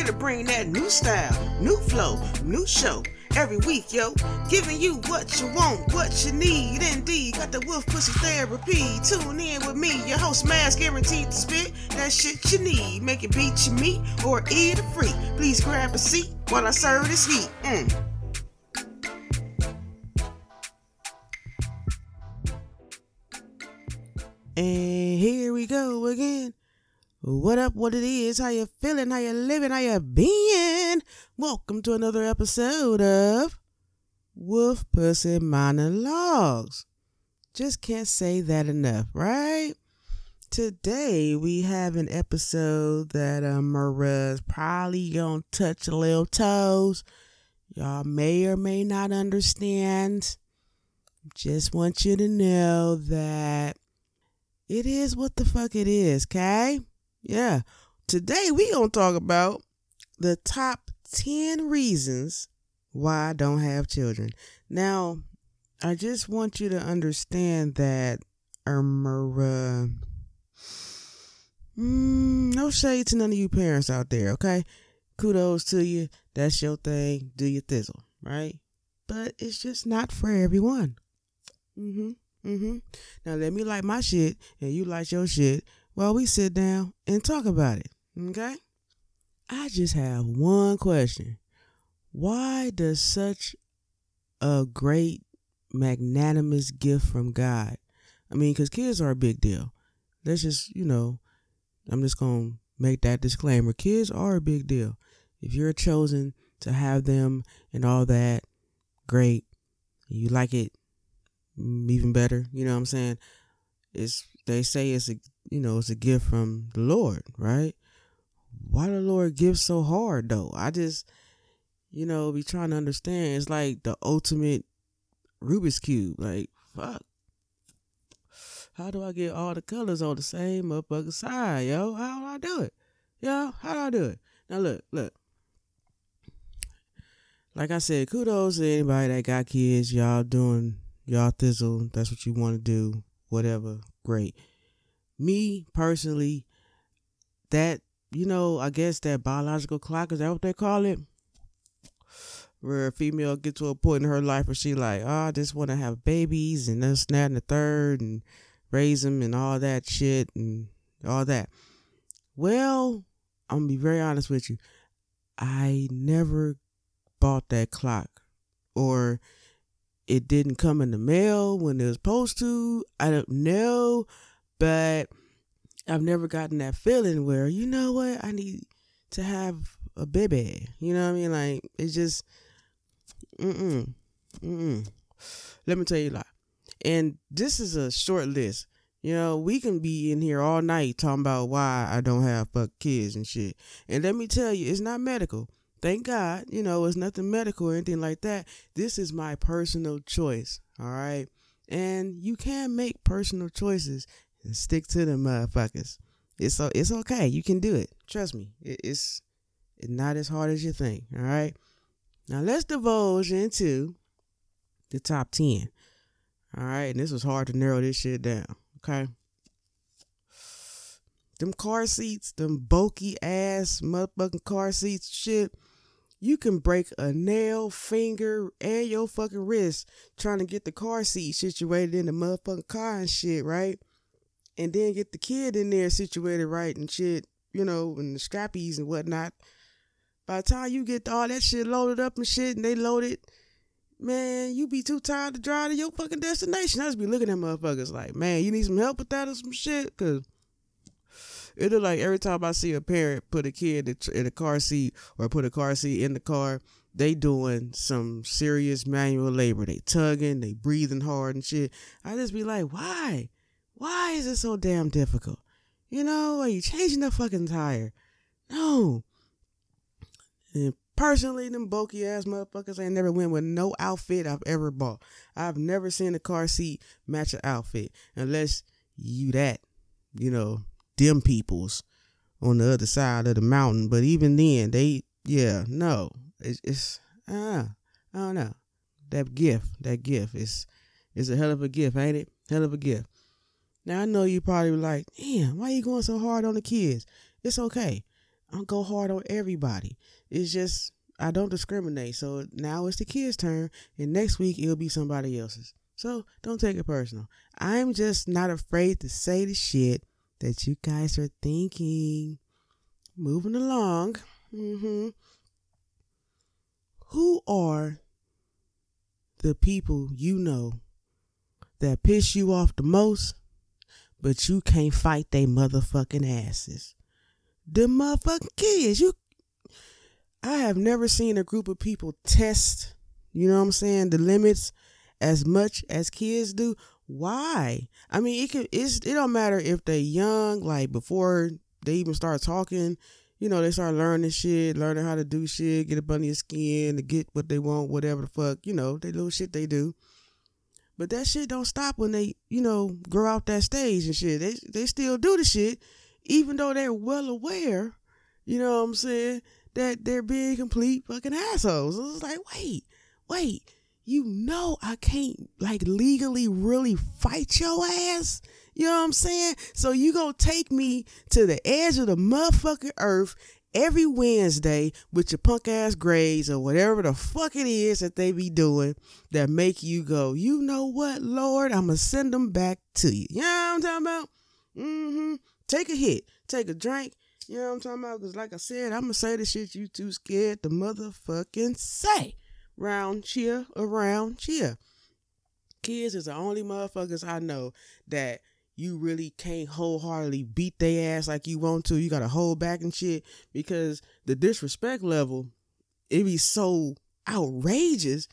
Here to bring that new style, new flow, new show. Every week, yo, giving you what you want, what you need. Indeed, got the wolf pussy therapy. Tune in with me, your host, Mask, guaranteed to spit that shit you need. Make it beat your meat or eat it free. Please grab a seat while I serve this heat. Mm. And here we go again. What up, what it is, how you feeling, how you living, how you being? Welcome to another episode of Wolf Pussy Monologues. Just can't say that enough, right? Today we have an episode that um, Maria's probably gonna touch a little toes. Y'all may or may not understand. Just want you to know that it is what the fuck it is, okay? Yeah. Today we gonna talk about the top 10 reasons why I don't have children. Now, I just want you to understand that Ermera mm, no shade to none of you parents out there, okay? Kudos to you. That's your thing. Do your thizzle, right? But it's just not for everyone. Mm-hmm. Mm-hmm. Now let me like my shit and you like your shit while we sit down and talk about it. Okay? I just have one question. Why does such a great, magnanimous gift from God? I mean, because kids are a big deal. Let's just, you know, I'm just going to make that disclaimer. Kids are a big deal. If you're chosen to have them and all that, great. You like it even better. You know what I'm saying? It's they say it's a you know it's a gift from the Lord, right? Why the Lord gives so hard though? I just you know be trying to understand. It's like the ultimate Rubik's cube. Like fuck. How do I get all the colors on the same motherfucker side, yo? How do I do it? Yo, how do I do it? Now look, look. Like I said, kudos to anybody that got kids. Y'all doing y'all thizzle. That's what you want to do. Whatever. Great. Me personally, that you know, I guess that biological clock is that what they call it? Where a female gets to a point in her life where she like, oh, I just want to have babies and then snap and the third and raise them and all that shit and all that. Well, I'm gonna be very honest with you. I never bought that clock, or it didn't come in the mail when it was supposed to. I don't know, but I've never gotten that feeling where you know what I need to have a baby. You know what I mean? Like it's just, mm mm. Let me tell you a lot. And this is a short list. You know, we can be in here all night talking about why I don't have fuck kids and shit. And let me tell you, it's not medical. Thank God, you know, it's nothing medical or anything like that. This is my personal choice, all right? And you can make personal choices and stick to them motherfuckers. It's it's okay. You can do it. Trust me. It's it's not as hard as you think, all right? Now let's divulge into the top 10. All right, and this was hard to narrow this shit down, okay? Them car seats, them bulky ass motherfucking car seats shit you can break a nail, finger, and your fucking wrist trying to get the car seat situated in the motherfucking car and shit, right? And then get the kid in there situated right and shit, you know, and the scrappies and whatnot. By the time you get all that shit loaded up and shit and they loaded, man, you be too tired to drive to your fucking destination. I just be looking at motherfuckers like, man, you need some help with that or some shit? Cause it look like every time I see a parent put a kid in a car seat or put a car seat in the car, they doing some serious manual labor. They tugging, they breathing hard and shit. I just be like, why? Why is it so damn difficult? You know, are you changing the fucking tire? No. And personally, them bulky ass motherfuckers ain't never went with no outfit I've ever bought. I've never seen a car seat match an outfit unless you that, you know, them peoples on the other side of the mountain. But even then, they yeah no, it's, it's uh, I don't know that gift that gift is is a hell of a gift, ain't it? Hell of a gift. Now I know you probably like, damn, why you going so hard on the kids? It's okay. I don't go hard on everybody. It's just I don't discriminate. So now it's the kids' turn, and next week it'll be somebody else's. So don't take it personal. I'm just not afraid to say the shit that you guys are thinking. Moving along. Mm-hmm. Who are the people you know that piss you off the most, but you can't fight they motherfucking asses? The motherfucking kids. You I have never seen a group of people test, you know what I'm saying, the limits as much as kids do. Why? I mean, it can. It's. It don't matter if they young, like before they even start talking. You know, they start learning shit, learning how to do shit, get up under your skin to get what they want, whatever the fuck. You know, they little shit they do. But that shit don't stop when they, you know, grow out that stage and shit. They they still do the shit, even though they're well aware. You know what I'm saying? That they're being complete fucking assholes. It's like, wait, wait you know I can't like legally really fight your ass. You know what I'm saying? So you gonna take me to the edge of the motherfucking earth every Wednesday with your punk ass grades or whatever the fuck it is that they be doing that make you go, you know what, Lord, I'ma send them back to you. You know what I'm talking about? Mm-hmm. Take a hit, take a drink. You know what I'm talking about? Cause like I said, I'ma say the shit you too scared to motherfucking say round cheer around cheer. Kids is the only motherfuckers I know that you really can't wholeheartedly beat their ass like you want to. You gotta hold back and shit because the disrespect level, it be so outrageous.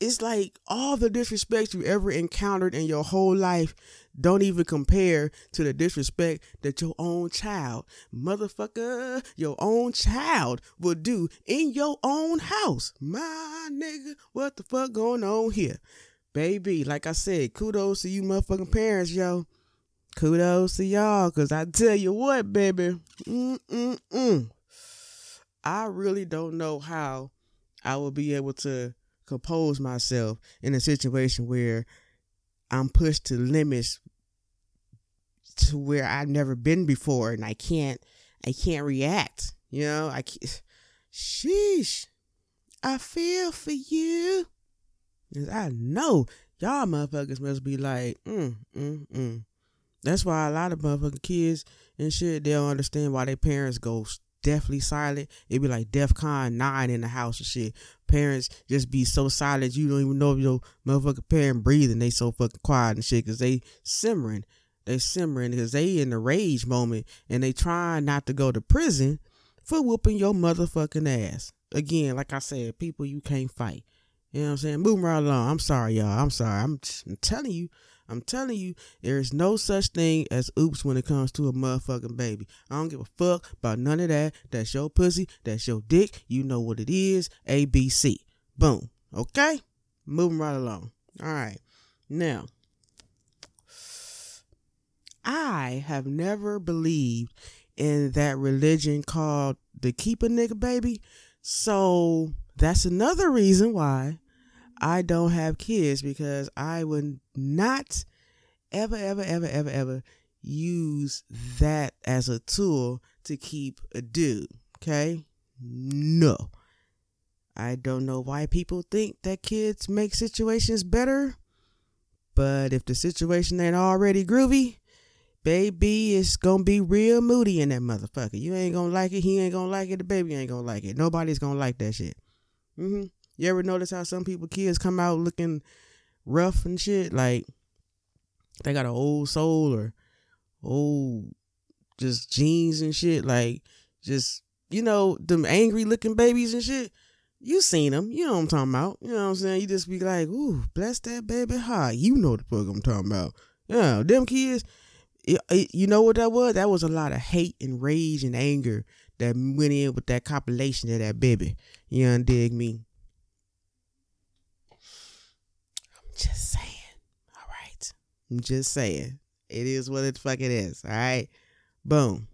It's like all the disrespect you ever encountered in your whole life don't even compare to the disrespect that your own child, motherfucker, your own child will do in your own house. My nigga, what the fuck going on here? Baby, like I said, kudos to you motherfucking parents, yo. Kudos to y'all, cause I tell you what, baby, mm-mm-mm. I really don't know how I will be able to compose myself in a situation where I'm pushed to limits to where I've never been before and I can't I can't react. You know, I can't, sheesh. I feel for you. I know y'all motherfuckers must be like, mm, mm, mm. That's why a lot of motherfucking kids and shit, they don't understand why their parents go deathly silent. It be like DEFCON 9 in the house and shit. Parents just be so silent you don't even know if your motherfucking parent breathing. They so fucking quiet and shit because they simmering. They simmering because they in the rage moment and they trying not to go to prison for whooping your motherfucking ass. Again, like I said, people you can't fight. You know what I'm saying? Moving right along. I'm sorry, y'all. I'm sorry. I'm, I'm telling you, I'm telling you, there is no such thing as oops when it comes to a motherfucking baby. I don't give a fuck about none of that. That's your pussy. That's your dick. You know what it is. A, B, C. Boom. Okay? Moving right along. All right. Now, I have never believed in that religion called the keep a nigga baby. So that's another reason why I don't have kids because I would not ever, ever, ever, ever, ever use that as a tool to keep a dude. Okay? No. I don't know why people think that kids make situations better, but if the situation ain't already groovy, baby, it's gonna be real moody in that motherfucker. You ain't gonna like it, he ain't gonna like it, the baby ain't gonna like it. Nobody's gonna like that shit. Mm-hmm. You ever notice how some people kids come out looking rough and shit? Like they got an old soul or old just genes and shit. Like just you know them angry looking babies and shit. You seen them, you know what I'm talking about. You know what I'm saying? You just be like, ooh, bless that baby heart. You know the fuck I'm talking about. Yeah, them kids. It, it, you know what that was? That was a lot of hate and rage and anger that went in with that compilation of that baby. You undig me? Just saying. All right. I'm just saying. It is what it fucking is. All right. Boom.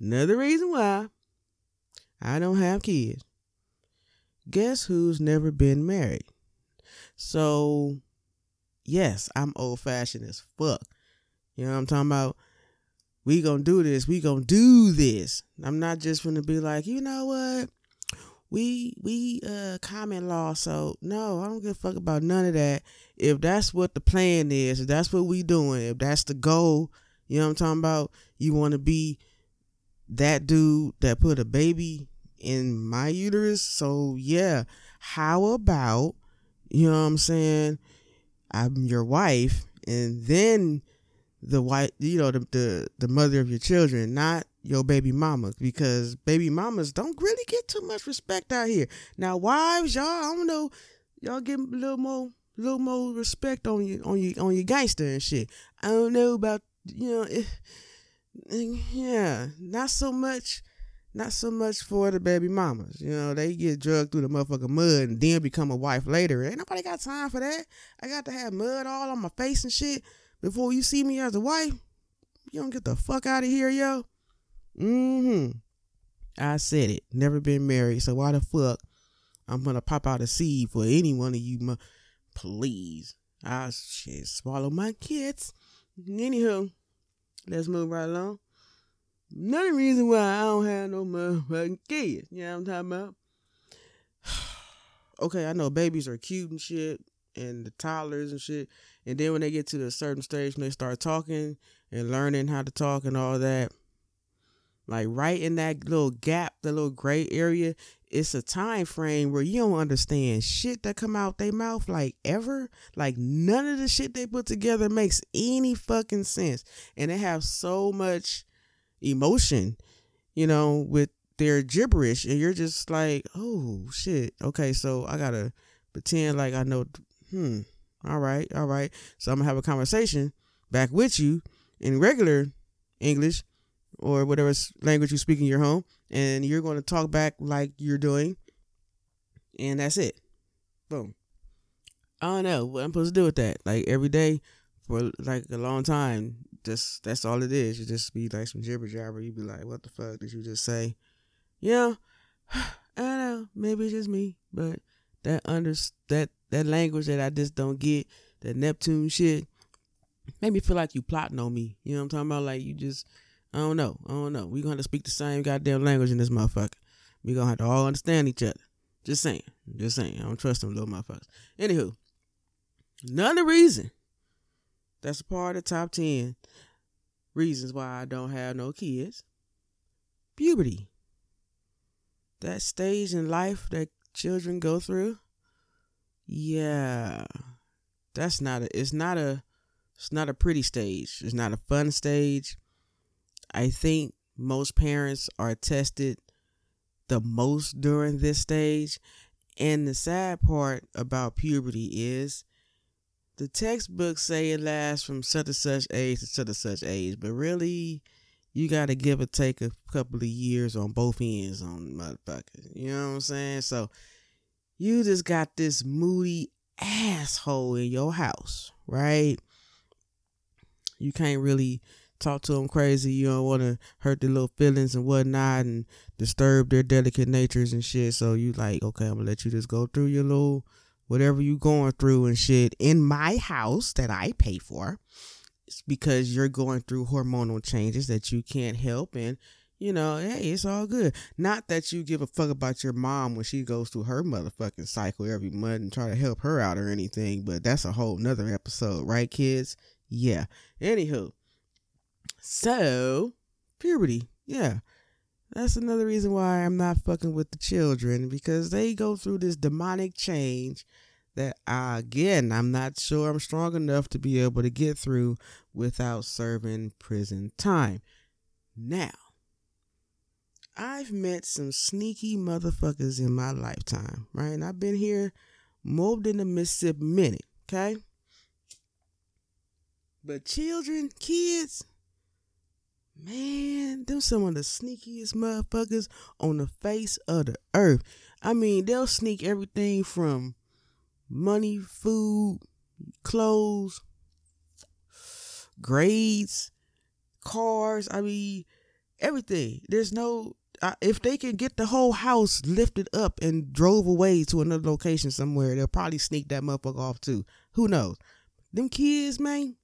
Another reason why I don't have kids. Guess who's never been married? So, yes, I'm old fashioned as fuck. You know what I'm talking about? we gonna do this. We gonna do this. I'm not just gonna be like, you know what? We we uh common law, so no, I don't give a fuck about none of that. If that's what the plan is, if that's what we doing, if that's the goal, you know what I'm talking about? You wanna be that dude that put a baby in my uterus. So yeah, how about you know what I'm saying? I'm your wife, and then the white you know, the, the the mother of your children, not your baby mama, because baby mamas don't really get too much respect out here. Now, wives, y'all, I don't know, y'all get a little more, little more respect on you, on you, on your gangster and shit. I don't know about, you know, yeah, not so much. Not so much for the baby mamas. You know, they get drugged through the motherfucking mud and then become a wife later. Ain't nobody got time for that. I got to have mud all on my face and shit before you see me as a wife. You don't get the fuck out of here, yo. Mm-hmm. I said it. Never been married, so why the fuck I'm gonna pop out a seed for any one of you? Please. I shit swallow my kids. Anywho, let's move right along. Another reason why I don't have no motherfucking kids. You know what I'm talking about? okay, I know babies are cute and shit, and the toddlers and shit. And then when they get to a certain stage and they start talking and learning how to talk and all that, like right in that little gap, the little gray area, it's a time frame where you don't understand shit that come out their mouth like ever. Like none of the shit they put together makes any fucking sense. And they have so much emotion, you know, with their gibberish, and you're just like, oh shit, okay, so I gotta pretend like I know. Hmm. All right, all right. So I'm gonna have a conversation back with you in regular English or whatever language you speak in your home, and you're going to talk back like you're doing, and that's it. Boom. I don't know what I'm supposed to do with that. Like every day for like a long time, just that's all it is. You just be like some jibber jabber. You be like, what the fuck did you just say? Yeah, I don't know. Maybe it's just me, but that under that that language that I just don't get, that Neptune shit, made me feel like you plotting on me. You know what I'm talking about? Like you just, I don't know, I don't know. We gonna have to speak the same goddamn language in this motherfucker. We gonna have to all understand each other. Just saying, just saying. I don't trust them little motherfuckers. Anywho, another reason that's a part of the top 10 reasons why I don't have no kids. Puberty. That stage in life that children go through. Yeah. That's not a it's not a it's not a pretty stage. It's not a fun stage. I think most parents are tested the most during this stage. And the sad part about puberty is the textbooks say it lasts from such and such age to such and such age, but really, you got to give or take a couple of years on both ends on motherfuckers. You know what I'm saying? So you just got this moody asshole in your house, right? You can't really talk to them crazy. You don't want to hurt their little feelings and whatnot and disturb their delicate natures and shit. So you like, okay, I'm gonna let you just go through your little whatever you going through and shit in my house that I pay for. It's because you're going through hormonal changes that you can't help and you know, hey, it's all good. Not that you give a fuck about your mom when she goes through her motherfucking cycle every month and try to help her out or anything, but that's a whole nother episode, right, kids? Yeah. Anywho, so puberty, yeah. That's another reason why I'm not fucking with the children because they go through this demonic change that uh, again I'm not sure I'm strong enough to be able to get through without serving prison time. Now, I've met some sneaky motherfuckers in my lifetime, right? And I've been here more than a Mississippi minute, okay? But children, kids, Man, them some of the sneakiest motherfuckers on the face of the earth. I mean, they'll sneak everything from money, food, clothes, grades, cars. I mean, everything. There's no if they can get the whole house lifted up and drove away to another location somewhere, they'll probably sneak that motherfucker off too. Who knows? Them kids, man,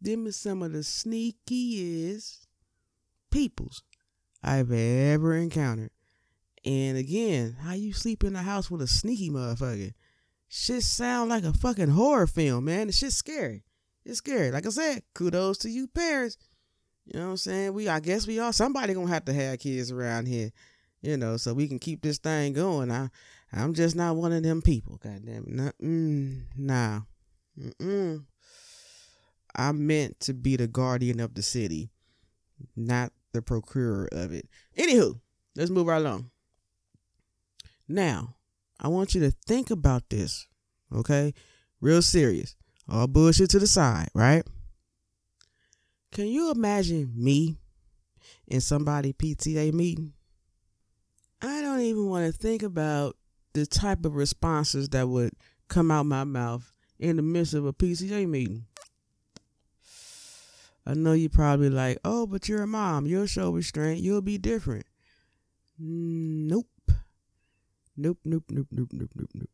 them is some of the sneakiest peoples I've ever encountered. And again, how you sleep in the house with a sneaky motherfucker? Shit sound like a fucking horror film, man. The shit's scary. It's scary. Like I said, kudos to you parents. You know what I'm saying? We I guess we all somebody gonna have to have kids around here, you know, so we can keep this thing going. I I'm just not one of them people. Goddamn it. Nah, mm, nah. Mm-mm. I meant to be the guardian of the city, not the procurer of it. Anywho, let's move right along. Now, I want you to think about this, okay? Real serious. All bullshit to the side, right? Can you imagine me in somebody PTA meeting? I don't even want to think about the type of responses that would come out my mouth in the midst of a PTA meeting. I know you probably like, oh, but you're a mom. You'll show restraint. You'll be different. Nope. Nope, nope, nope, nope, nope, nope, nope.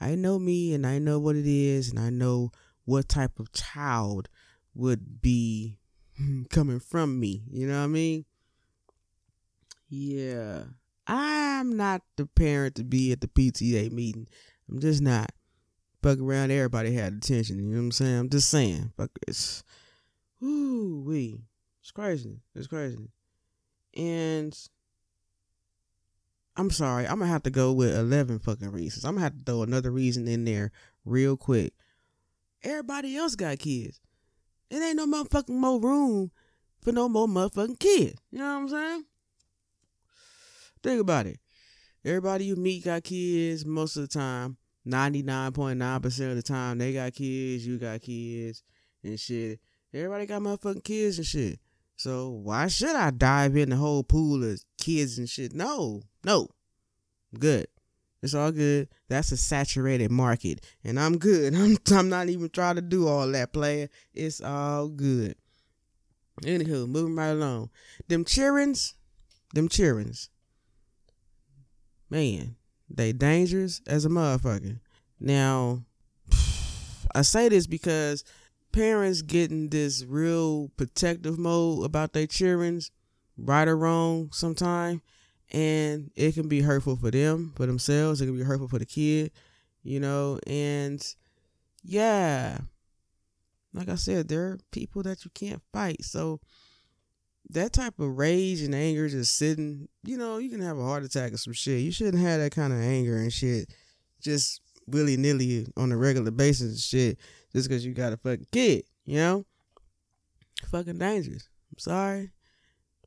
I know me and I know what it is and I know what type of child would be coming from me. You know what I mean? Yeah. I'm not the parent to be at the PTA meeting. I'm just not. Fuck around, everybody had attention. You know what I'm saying? I'm just saying. Fuck it's Whoo wee. It's crazy. It's crazy. And I'm sorry, I'm gonna have to go with eleven fucking reasons. I'm gonna have to throw another reason in there real quick. Everybody else got kids. It ain't no motherfucking more room for no more motherfucking kids. You know what I'm saying? Think about it. Everybody you meet got kids most of the time. 99.9% of the time they got kids, you got kids and shit. Everybody got motherfucking kids and shit. So why should I dive in the whole pool of kids and shit? No, no. Good. It's all good. That's a saturated market. And I'm good. I'm, I'm not even trying to do all that, player. It's all good. Anywho, moving right along. Them cheerings, them cheerings. Man, they dangerous as a motherfucker. Now, I say this because parents getting this real protective mode about their children's right or wrong sometime and it can be hurtful for them for themselves it can be hurtful for the kid you know and yeah. Like i said there are people that you can't fight so that type of rage and anger just sitting you know you can have a heart attack or some shit. You shouldn't have that kind of anger and shit just willy-nilly on a regular basis and shit just because you got a fucking kid, you know? Fucking dangerous. I'm sorry.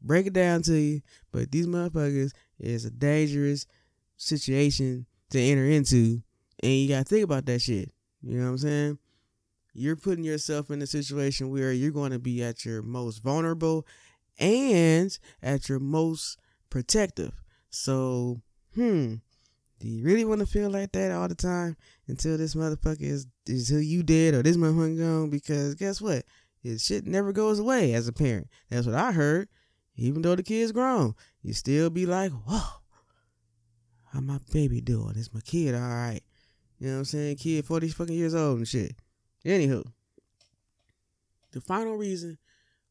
Break it down to you, but these motherfuckers is a dangerous situation to enter into, and you gotta think about that shit. You know what I'm saying? You're putting yourself in a situation where you're going to be at your most vulnerable and at your most protective. So, hmm, do you really want to feel like that all the time until this motherfucker is, who you did or this motherfucker gone? Because guess what? His shit never goes away as a parent. That's what I heard. Even though the kid's grown, you still be like, whoa, how my baby doing? It's my kid all right? You know what I'm saying? Kid 40 fucking years old and shit. Anywho, the final reason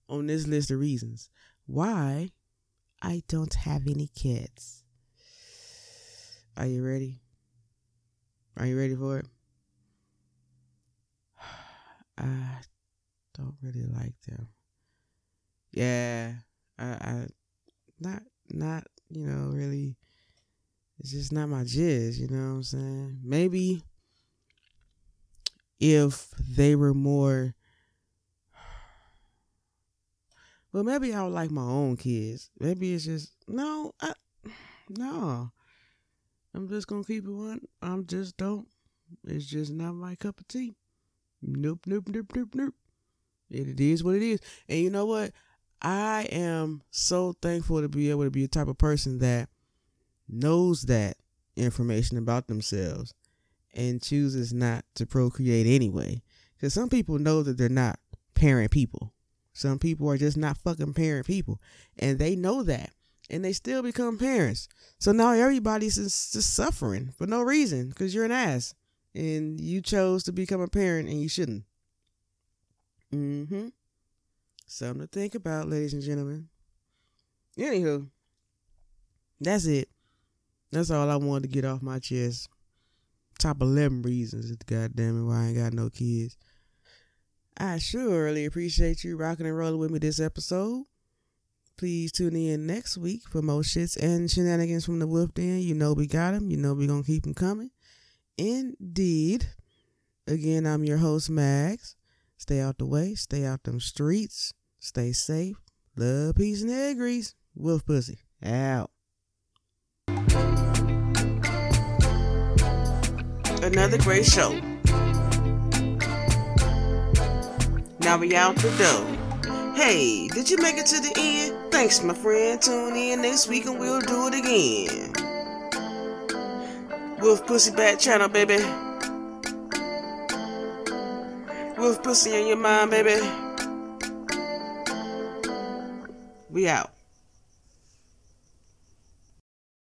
on this list of reasons why I don't have any kids. Are you ready? Are you ready for it? I don't really like them. Yeah, I, I not not you know really. It's just not my jizz. You know what I'm saying? Maybe if they were more. Well, maybe I would like my own kids. Maybe it's just no, I, no. I'm just gonna keep it one. I'm just don't. It's just not my cup of tea. Nope, nope, nope, nope, nope. It is what it is. And you know what? I am so thankful to be able to be a type of person that knows that information about themselves and chooses not to procreate anyway. Because some people know that they're not parent people. Some people are just not fucking parent people. And they know that and they still become parents. So now everybody's just, suffering for no reason because you're an ass and you chose to become a parent and you shouldn't. Mm-hmm. Something to think about, ladies and gentlemen. Anywho, that's it. That's all I wanted to get off my chest. Top 11 reasons, goddamn it, why I ain't got no kids. I surely appreciate you rocking and rolling with me this episode. Please tune in next week for more shits and shenanigans from the Wolf Den. You know we got them. You know we gonna keep them coming. Indeed. Again, I'm your host, Max. Stay out the way. Stay out them streets. Stay safe. Love, peace, and egg grease. Wolf Pussy. Out. Another great show. Now we out the door. Hey, did you make it to the end? Thanks, my friend. Tune in next week and we'll do it again. Wolf Pussy Bat Channel, baby. Wolf Pussy in your mind, baby. We out.